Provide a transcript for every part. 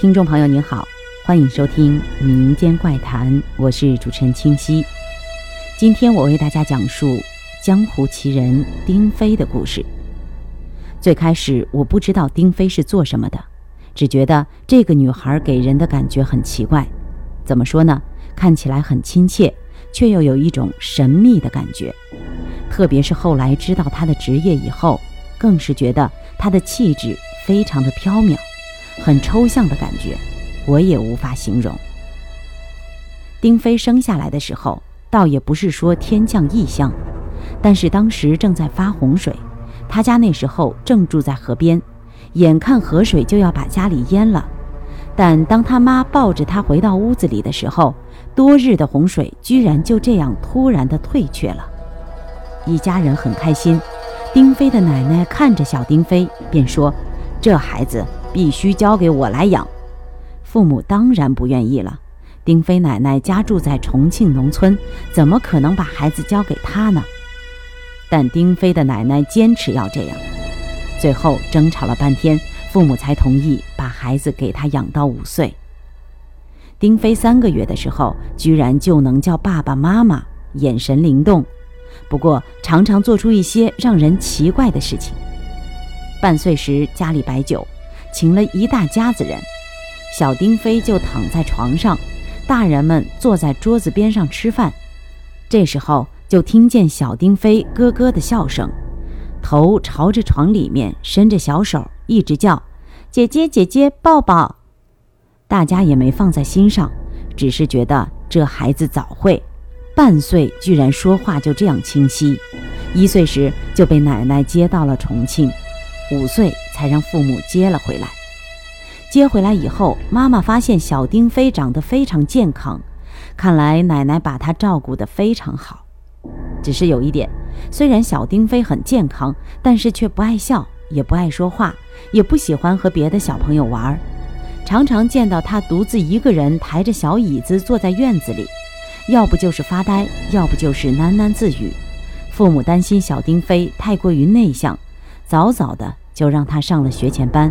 听众朋友您好，欢迎收听《民间怪谈》，我是主持人清晰。今天我为大家讲述江湖奇人丁飞的故事。最开始我不知道丁飞是做什么的，只觉得这个女孩给人的感觉很奇怪。怎么说呢？看起来很亲切，却又有一种神秘的感觉。特别是后来知道她的职业以后，更是觉得她的气质非常的飘渺。很抽象的感觉，我也无法形容。丁飞生下来的时候，倒也不是说天降异象，但是当时正在发洪水，他家那时候正住在河边，眼看河水就要把家里淹了。但当他妈抱着他回到屋子里的时候，多日的洪水居然就这样突然的退却了，一家人很开心。丁飞的奶奶看着小丁飞，便说：“这孩子。”必须交给我来养，父母当然不愿意了。丁飞奶奶家住在重庆农村，怎么可能把孩子交给他呢？但丁飞的奶奶坚持要这样，最后争吵了半天，父母才同意把孩子给他养到五岁。丁飞三个月的时候，居然就能叫爸爸妈妈，眼神灵动，不过常常做出一些让人奇怪的事情。半岁时家里摆酒。请了一大家子人，小丁飞就躺在床上，大人们坐在桌子边上吃饭。这时候就听见小丁飞咯咯的笑声，头朝着床里面伸着小手，一直叫：“姐姐，姐姐，抱抱。”大家也没放在心上，只是觉得这孩子早会，半岁居然说话就这样清晰。一岁时就被奶奶接到了重庆。五岁才让父母接了回来。接回来以后，妈妈发现小丁飞长得非常健康，看来奶奶把他照顾得非常好。只是有一点，虽然小丁飞很健康，但是却不爱笑，也不爱说话，也不喜欢和别的小朋友玩。常常见到他独自一个人抬着小椅子坐在院子里，要不就是发呆，要不就是喃喃自语。父母担心小丁飞太过于内向，早早的。就让他上了学前班。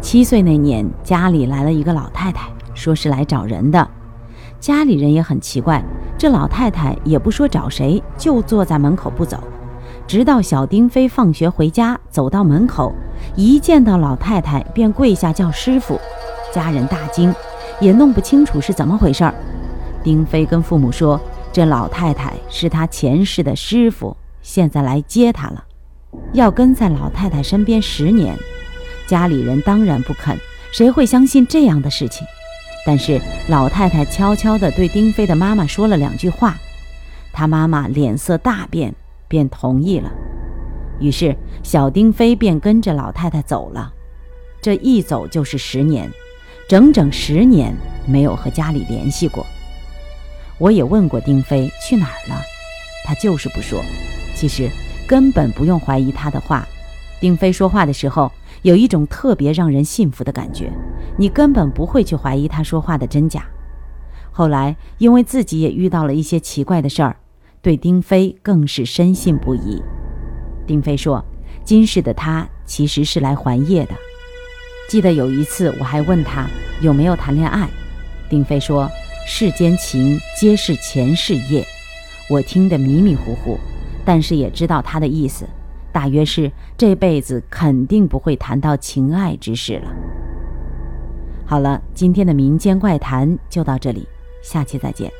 七岁那年，家里来了一个老太太，说是来找人的。家里人也很奇怪，这老太太也不说找谁，就坐在门口不走。直到小丁飞放学回家，走到门口，一见到老太太便跪下叫师傅。家人大惊，也弄不清楚是怎么回事儿。丁飞跟父母说，这老太太是他前世的师傅，现在来接他了。要跟在老太太身边十年，家里人当然不肯，谁会相信这样的事情？但是老太太悄悄地对丁飞的妈妈说了两句话，他妈妈脸色大变，便同意了。于是小丁飞便跟着老太太走了，这一走就是十年，整整十年没有和家里联系过。我也问过丁飞去哪儿了，他就是不说。其实。根本不用怀疑他的话，丁飞说话的时候有一种特别让人信服的感觉，你根本不会去怀疑他说话的真假。后来因为自己也遇到了一些奇怪的事儿，对丁飞更是深信不疑。丁飞说：“今世的他其实是来还业的。”记得有一次我还问他有没有谈恋爱，丁飞说：“世间情皆是前世业。”我听得迷迷糊糊。但是也知道他的意思大约是这辈子肯定不会谈到情爱之事了。好了今天的民间怪谈就到这里下期再见。